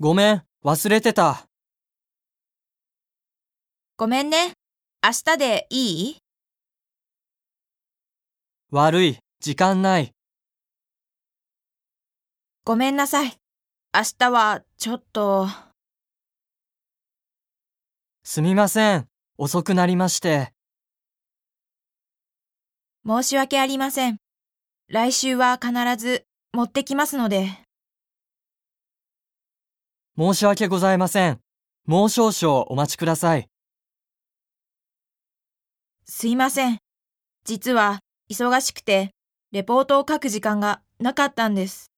ごめん、忘れてた。ごめんね。明日でいい？悪い、時間ない。ごめんなさい。明日はちょっと。すみません。遅くなりまして。申し訳ありません。来週は必ず持ってきますので。申し訳ございません。もう少々お待ちください。すいません。実は忙しくて、レポートを書く時間がなかったんです。